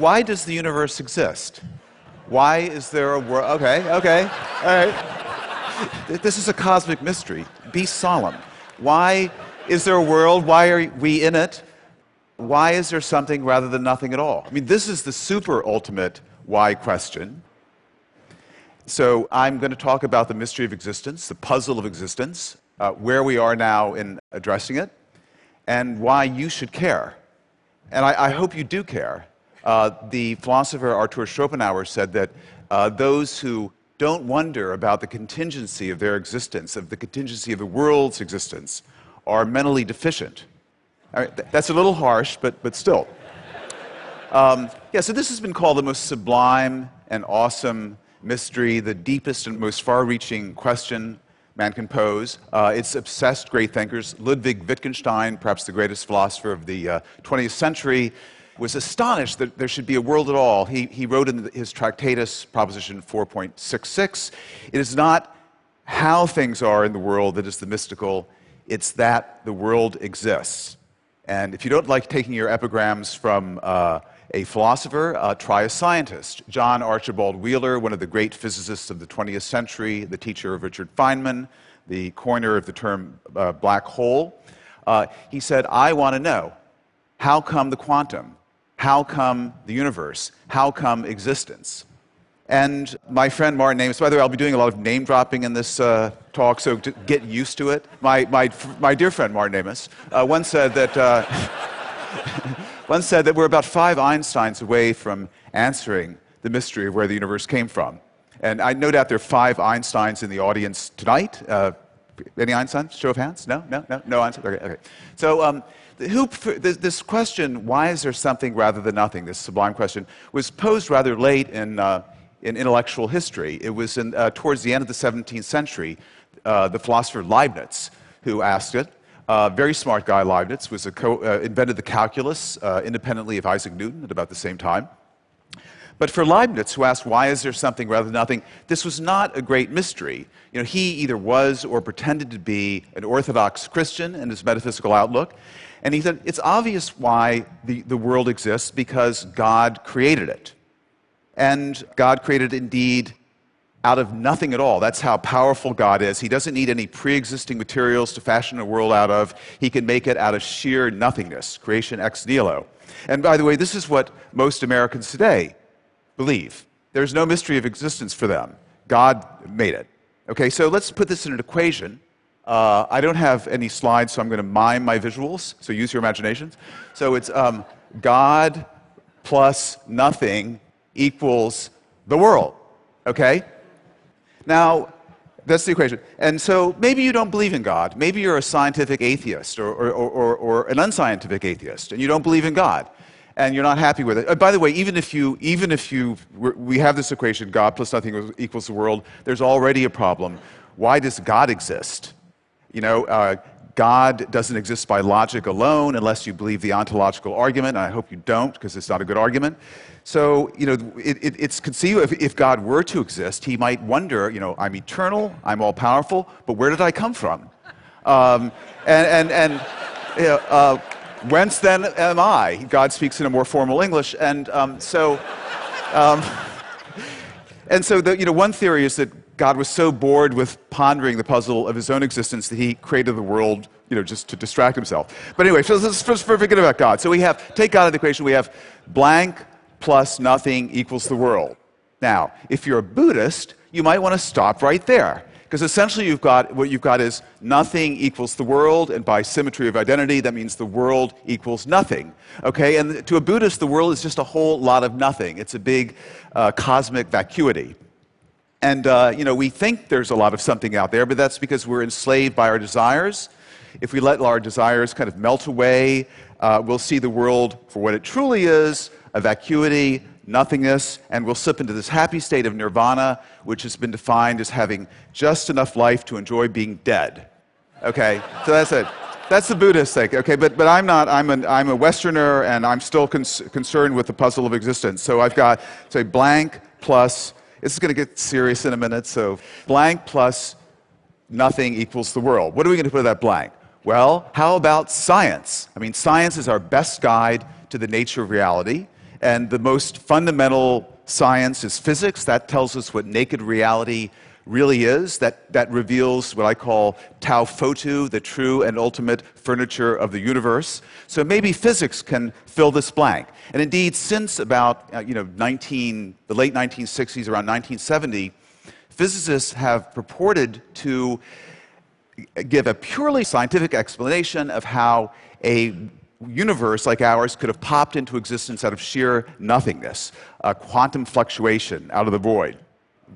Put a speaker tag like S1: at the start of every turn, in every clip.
S1: why does the universe exist? Why is there a world? Okay, okay, all right. This is a cosmic mystery. Be solemn. Why is there a world? Why are we in it? Why is there something rather than nothing at all? I mean, this is the super ultimate why question. So, I'm going to talk about the mystery of existence, the puzzle of existence, uh, where we are now in addressing it, and why you should care. And I, I hope you do care. Uh, the philosopher Arthur Schopenhauer said that uh, those who don't wonder about the contingency of their existence, of the contingency of the world's existence, are mentally deficient. Right, that's a little harsh, but, but still. Um, yeah, so this has been called the most sublime and awesome mystery, the deepest and most far reaching question man can pose. Uh, it's obsessed great thinkers. Ludwig Wittgenstein, perhaps the greatest philosopher of the uh, 20th century, was astonished that there should be a world at all. He, he wrote in his Tractatus, Proposition 4.66, it is not how things are in the world that is the mystical, it's that the world exists. And if you don't like taking your epigrams from uh, a philosopher, uh, try a scientist. John Archibald Wheeler, one of the great physicists of the 20th century, the teacher of Richard Feynman, the coiner of the term uh, black hole, uh, he said, I want to know how come the quantum? How come the universe? How come existence? And my friend Martin Amis, by the way, I'll be doing a lot of name dropping in this uh, talk, so get used to it. My, my, my dear friend Martin Amis uh, once said that. Uh, once said that we're about five Einsteins away from answering the mystery of where the universe came from. And I no doubt there are five Einsteins in the audience tonight. Uh, any Einsteins? Show of hands? No? No? No? No Einstein? Okay. okay. So, um, who, this question, why is there something rather than nothing, this sublime question, was posed rather late in, uh, in intellectual history. It was in, uh, towards the end of the 17th century, uh, the philosopher Leibniz who asked it. Uh, very smart guy, Leibniz, was uh, invented the calculus uh, independently of Isaac Newton at about the same time. But for Leibniz, who asked, why is there something rather than nothing, this was not a great mystery. You know, he either was or pretended to be an Orthodox Christian in his metaphysical outlook. And he said, it's obvious why the, the world exists because God created it. And God created indeed out of nothing at all. That's how powerful God is. He doesn't need any pre existing materials to fashion a world out of, He can make it out of sheer nothingness, creation ex nihilo. And by the way, this is what most Americans today believe. There's no mystery of existence for them. God made it. Okay, so let's put this in an equation. Uh, I don't have any slides, so I'm going to mime my visuals. So use your imaginations. So it's um, God plus nothing equals the world. Okay? Now, that's the equation. And so maybe you don't believe in God. Maybe you're a scientific atheist or, or, or, or an unscientific atheist, and you don't believe in God and you're not happy with it. Uh, by the way, even if you, even if you, we have this equation, God plus nothing equals the world, there's already a problem. Why does God exist? You know, uh, God doesn't exist by logic alone unless you believe the ontological argument. And I hope you don't, because it's not a good argument. So, you know, it, it, it's conceivable if, if God were to exist, he might wonder, you know, I'm eternal, I'm all powerful, but where did I come from? Um, and, and, and you know, uh, whence then am I? God speaks in a more formal English. And um, so, um, and so the, you know, one theory is that God was so bored with pondering the puzzle of his own existence that he created the world, you know, just to distract himself. But anyway, so let's first forget about God. So we have, take God out of the equation, we have blank plus nothing equals the world. Now, if you're a Buddhist, you might want to stop right there. Because essentially, you've got, what you've got is nothing equals the world, and by symmetry of identity, that means the world equals nothing. Okay? And to a Buddhist, the world is just a whole lot of nothing. It's a big uh, cosmic vacuity. And, uh, you know, we think there's a lot of something out there, but that's because we're enslaved by our desires. If we let our desires kind of melt away, uh, we'll see the world for what it truly is a vacuity, nothingness, and we'll slip into this happy state of nirvana, which has been defined as having just enough life to enjoy being dead. Okay, so that's it. That's the Buddhist thing, okay? But, but I'm not, I'm, an, I'm a Westerner and I'm still concerned with the puzzle of existence. So I've got, say, blank plus this is going to get serious in a minute. So, blank plus nothing equals the world. What are we going to put in that blank? Well, how about science? I mean, science is our best guide to the nature of reality. And the most fundamental science is physics. That tells us what naked reality really is. That, that reveals what I call TUFOTU, the true and ultimate furniture of the universe. So maybe physics can fill this blank. And indeed, since about uh, you know, 19, the late 1960s, around 1970, physicists have purported to give a purely scientific explanation of how a universe like ours could have popped into existence out of sheer nothingness, a quantum fluctuation out of the void.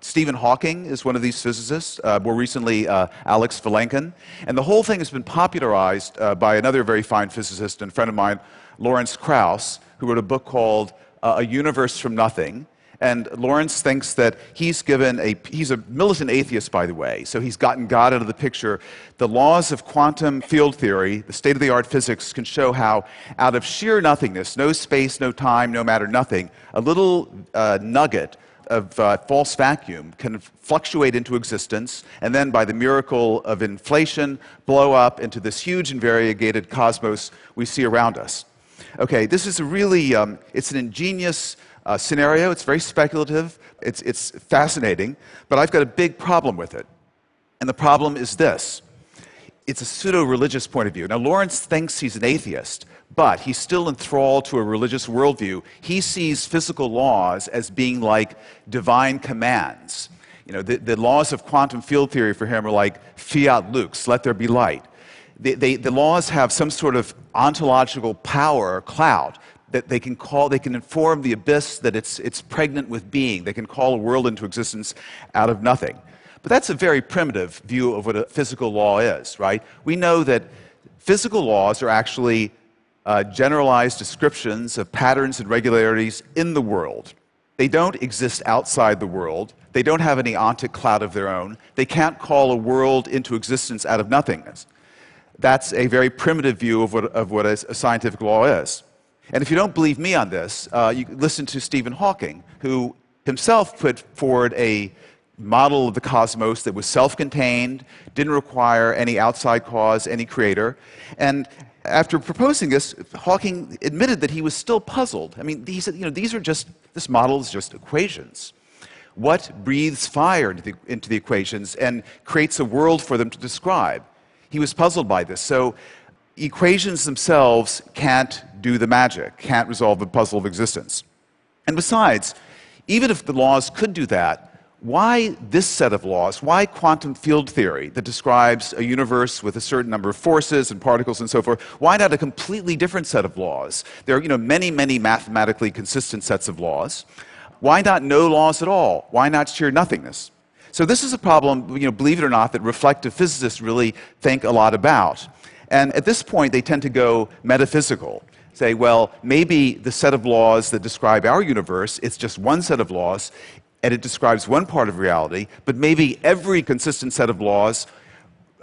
S1: Stephen Hawking is one of these physicists, uh, more recently, uh, Alex Vilenkin. And the whole thing has been popularized uh, by another very fine physicist and friend of mine, Lawrence Krauss, who wrote a book called uh, A Universe from Nothing. And Lawrence thinks that he's given a, he's a militant atheist, by the way, so he's gotten God out of the picture. The laws of quantum field theory, the state of the art physics, can show how, out of sheer nothingness, no space, no time, no matter, nothing, a little uh, nugget of uh, false vacuum can fluctuate into existence and then by the miracle of inflation blow up into this huge and variegated cosmos we see around us okay this is a really um, it's an ingenious uh, scenario. It's very speculative, it's, it's fascinating, but I've got a big problem with it. And the problem is this it's a pseudo religious point of view. Now, Lawrence thinks he's an atheist, but he's still enthralled to a religious worldview. He sees physical laws as being like divine commands. You know, the, the laws of quantum field theory for him are like fiat lux, let there be light. They, they, the laws have some sort of ontological power or cloud that they can call, they can inform the abyss that it's, it's pregnant with being. They can call a world into existence out of nothing. But that's a very primitive view of what a physical law is, right? We know that physical laws are actually uh, generalized descriptions of patterns and regularities in the world. They don't exist outside the world. They don't have any ontic cloud of their own. They can't call a world into existence out of nothingness. That's a very primitive view of what, of what a scientific law is. And if you don't believe me on this, uh, you listen to Stephen Hawking, who himself put forward a model of the cosmos that was self contained, didn't require any outside cause, any creator. And after proposing this, Hawking admitted that he was still puzzled. I mean, he said, you know, these are just, this model is just equations. What breathes fire into the, into the equations and creates a world for them to describe? He was puzzled by this. So equations themselves can't do the magic, can't resolve the puzzle of existence. And besides, even if the laws could do that, why this set of laws? Why quantum field theory that describes a universe with a certain number of forces and particles and so forth? Why not a completely different set of laws? There are you know, many, many mathematically consistent sets of laws. Why not no laws at all? Why not sheer nothingness? So this is a problem, you know, believe it or not, that reflective physicists really think a lot about. And at this point, they tend to go metaphysical. Say, well, maybe the set of laws that describe our universe, it's just one set of laws, and it describes one part of reality, but maybe every consistent set of laws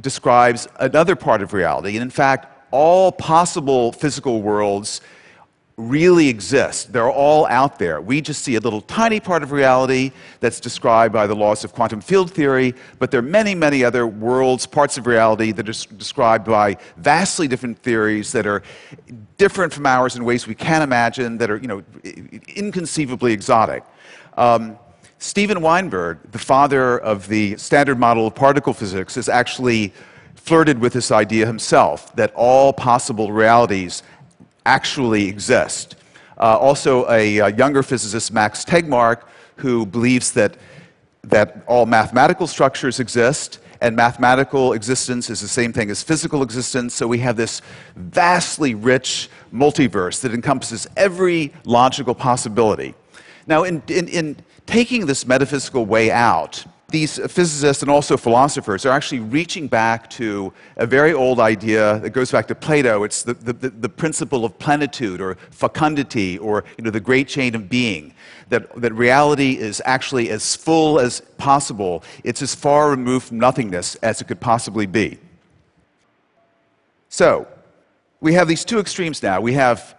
S1: describes another part of reality. And in fact, all possible physical worlds really exist. They're all out there. We just see a little tiny part of reality that's described by the laws of quantum field theory, but there are many, many other worlds, parts of reality that are described by vastly different theories that are different from ours in ways we can't imagine, that are, you know, inconceivably exotic. Um, Steven Weinberg, the father of the standard model of particle physics, has actually flirted with this idea himself that all possible realities actually exist. Uh, also, a, a, uh, younger physicist, Max Tegmark, who believes that, that all mathematical structures exist, and mathematical existence is the same thing as physical existence. So we have this vastly rich multiverse that encompasses every logical possibility. Now, in, in, in taking this metaphysical way out, these physicists and also philosophers are actually reaching back to a very old idea that goes back to Plato. It's the, the, the, principle of plenitude or fecundity or you know, the great chain of being. That, that reality is actually as full as possible, it's as far removed from nothingness as it could possibly be. So, we have these two extremes now. We have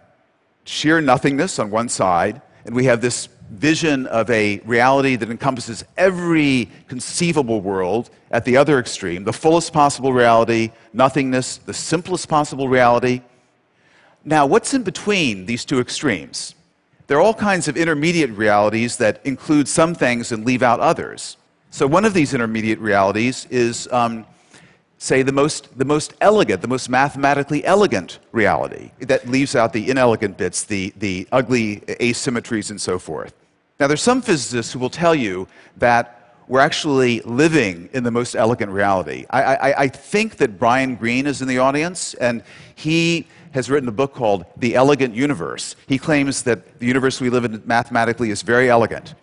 S1: sheer nothingness on one side, and we have this vision of a reality that encompasses every conceivable world at the other extreme, the fullest possible reality, nothingness, the simplest possible reality. Now, what's in between these two extremes? there are all kinds of intermediate realities that include some things and leave out others. So, one of these intermediate realities is, um, say, the most, the most elegant, the most mathematically elegant reality that leaves out the inelegant bits, the, the ugly asymmetries, and so forth. Now, there's some physicists who will tell you that we're actually living in the most elegant reality. I, I, I, think that Brian Greene is in the audience, and he has written a book called The Elegant Universe. He claims that the universe we live in mathematically is very elegant.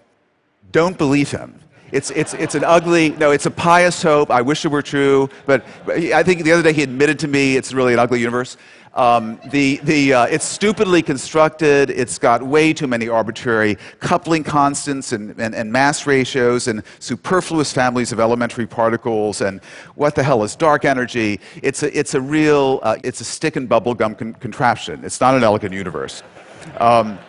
S1: Don't believe him. It's, it's, it's an ugly, no, it's a pious hope. I wish it were true, but I think the other day he admitted to me it's really an ugly universe. Um, the, the, uh, it's stupidly constructed. It's got way too many arbitrary coupling constants and, and, and, mass ratios and superfluous families of elementary particles. And what the hell is dark energy? It's a, it's a real, uh, it's a stick and bubblegum con- contraption. It's not an elegant universe. Um,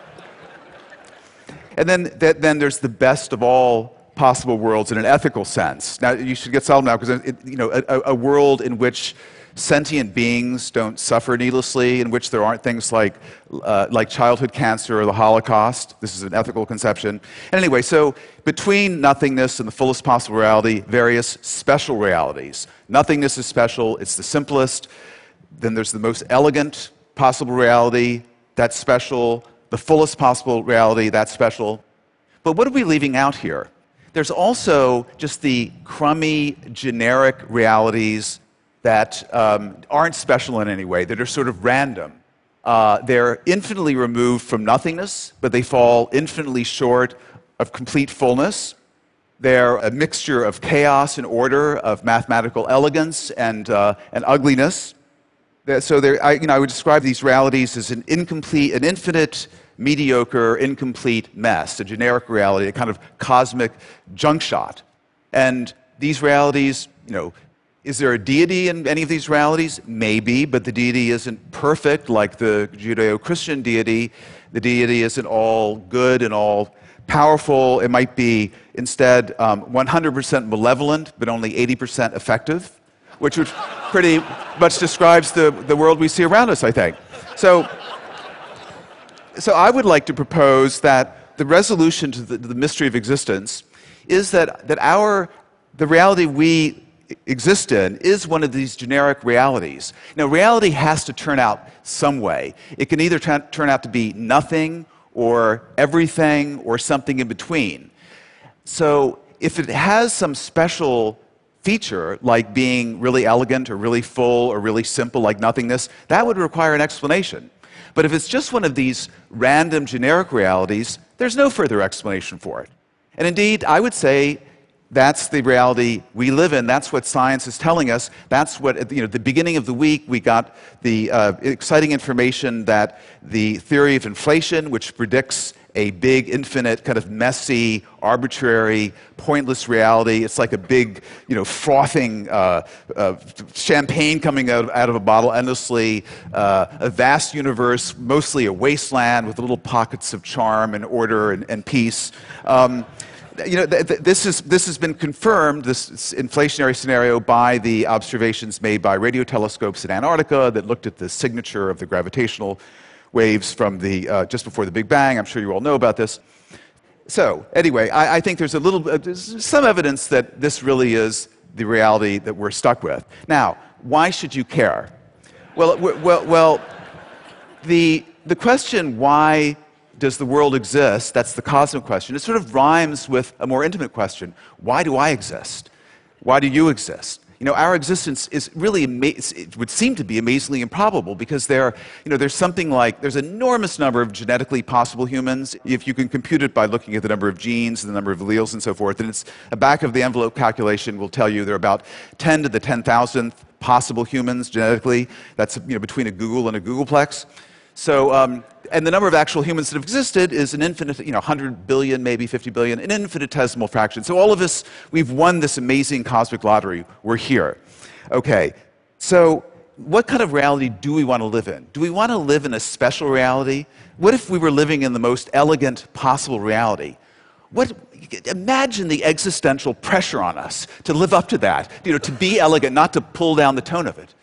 S1: and then, th- then there's the best of all possible worlds in an ethical sense. Now, you should get settled now because, you know, a, a world in which sentient beings don't suffer needlessly, in which there aren't things like, uh, like childhood cancer or the Holocaust. This is an ethical conception. And anyway, so between nothingness and the fullest possible reality, various special realities. Nothingness is special, it's the simplest. Then there's the most elegant possible reality, that's special. The fullest possible reality, that's special. But what are we leaving out here? There's also just the crummy, generic realities that um, aren't special in any way, that are sort of random. Uh, they're infinitely removed from nothingness, but they fall infinitely short of complete fullness. They're a mixture of chaos and order, of mathematical elegance and, uh, and ugliness. So I, you know, I would describe these realities as an incomplete, an infinite, mediocre, incomplete mess, a generic reality, a kind of cosmic junk shot. And these realities, you know, is there a deity in any of these realities? Maybe, but the deity isn't perfect like the Judeo Christian deity. The deity isn't all good and all powerful. It might be instead um, 100% malevolent, but only 80% effective, which pretty much describes the, the world we see around us, I think. So, so I would like to propose that the resolution to the, the mystery of existence is that, that our, the reality we exist in is one of these generic realities. Now, reality has to turn out some way. It can either turn out to be nothing or everything or something in between. So, if it has some special feature, like being really elegant or really full or really simple, like nothingness, that would require an explanation. But if it's just one of these random generic realities, there's no further explanation for it. And indeed, I would say that's the reality we live in. That's what science is telling us. That's what, you know, the beginning of the week, we got the uh, exciting information that the theory of inflation, which predicts a big, infinite, kind of messy, arbitrary, pointless reality. It's like a big, you know, frothing uh, uh, champagne coming out, out of a bottle endlessly, uh, a vast universe, mostly a wasteland with little pockets of charm and order and, and peace. Um, you know, th- th- this, is, this has been confirmed, this inflationary scenario, by the observations made by radio telescopes in Antarctica that looked at the signature of the gravitational waves from the, uh, just before the Big Bang. I'm sure you all know about this. So, anyway, I, I think there's a little, uh, there's some evidence that this really is the reality that we're stuck with. Now, why should you care? Well, well, well the, the question why does the world exist? That's the cosmic question. It sort of rhymes with a more intimate question why do I exist? Why do you exist? You know, our existence is really, it would seem to be amazingly improbable because there, you know, there's something like, there's an enormous number of genetically possible humans. If you can compute it by looking at the number of genes, the number of alleles, and so forth, and it's a back of the envelope calculation will tell you there are about 10 to the 10,000th possible humans genetically. That's, you know, between a googol and a googolplex. So, um, and the number of actual humans that have existed is an infinite, you know, 100 billion, maybe 50 billion, an infinitesimal fraction. So all of us, we've won this amazing cosmic lottery. We're here. Okay, so what kind of reality do we want to live in? Do we want to live in a special reality? What if we were living in the most elegant possible reality? What, imagine the existential pressure on us to live up to that, you know, to be elegant, not to pull down the tone of it.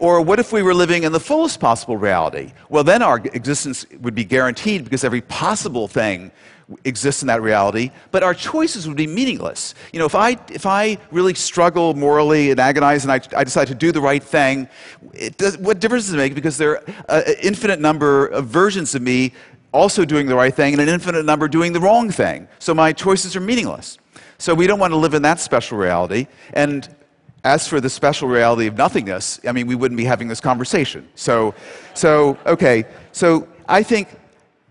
S1: Or what if we were living in the fullest possible reality? Well, then our existence would be guaranteed because every possible thing exists in that reality, but our choices would be meaningless. You know, if I, if I really struggle morally and agonize and I, I decide to do the right thing, does, what difference does it make? Because there are an infinite number of versions of me also doing the right thing and an infinite number doing the wrong thing. So my choices are meaningless. So we don't want to live in that special reality. And as for the special reality of nothingness, I mean, we wouldn't be having this conversation. So, so okay, so I think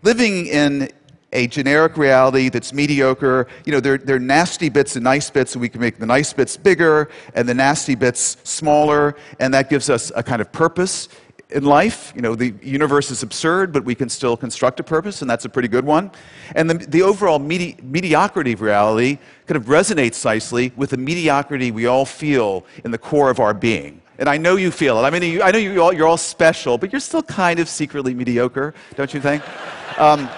S1: living in a generic reality that's mediocre, you know, there, there are nasty bits and nice bits, and we can make the nice bits bigger and the nasty bits smaller, and that gives us a kind of purpose in life. You know, the universe is absurd, but we can still construct a purpose, and that's a pretty good one. And the, the overall medi- mediocrity of reality kind of resonates nicely with the mediocrity we all feel in the core of our being. And I know you feel it. I mean, you, I know you all, you're all special, but you're still kind of secretly mediocre, don't you think? Um,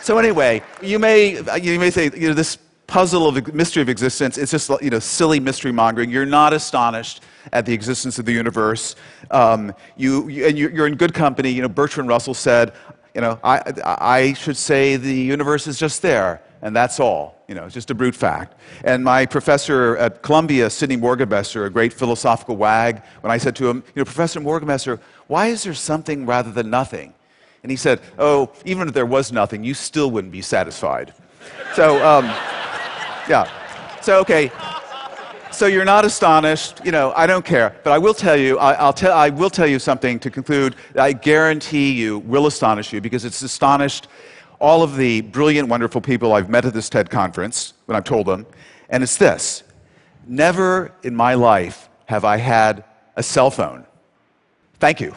S1: so anyway, you may, you may say, you know, this puzzle of the mystery of existence, it's just you know, silly mystery mongering. You're not astonished at the existence of the universe. Um, you, you, and you're in good company. You know, Bertrand Russell said, you know, I, I should say the universe is just there, and that's all. You know, it's just a brute fact. And my professor at Columbia, Sidney Morgenbesser, a great philosophical wag, when I said to him, you know, Professor Morgenbesser, why is there something rather than nothing? And he said, oh, even if there was nothing, you still wouldn't be satisfied. So, um, yeah. So, okay. So you're not astonished. You know, I don't care. But I will tell you, I, will tell, I will tell you something to conclude I guarantee you will astonish you because it's astonished all of the brilliant, wonderful people I've met at this TED conference when I've told them. And it's this never in my life have I had a cell phone. Thank you.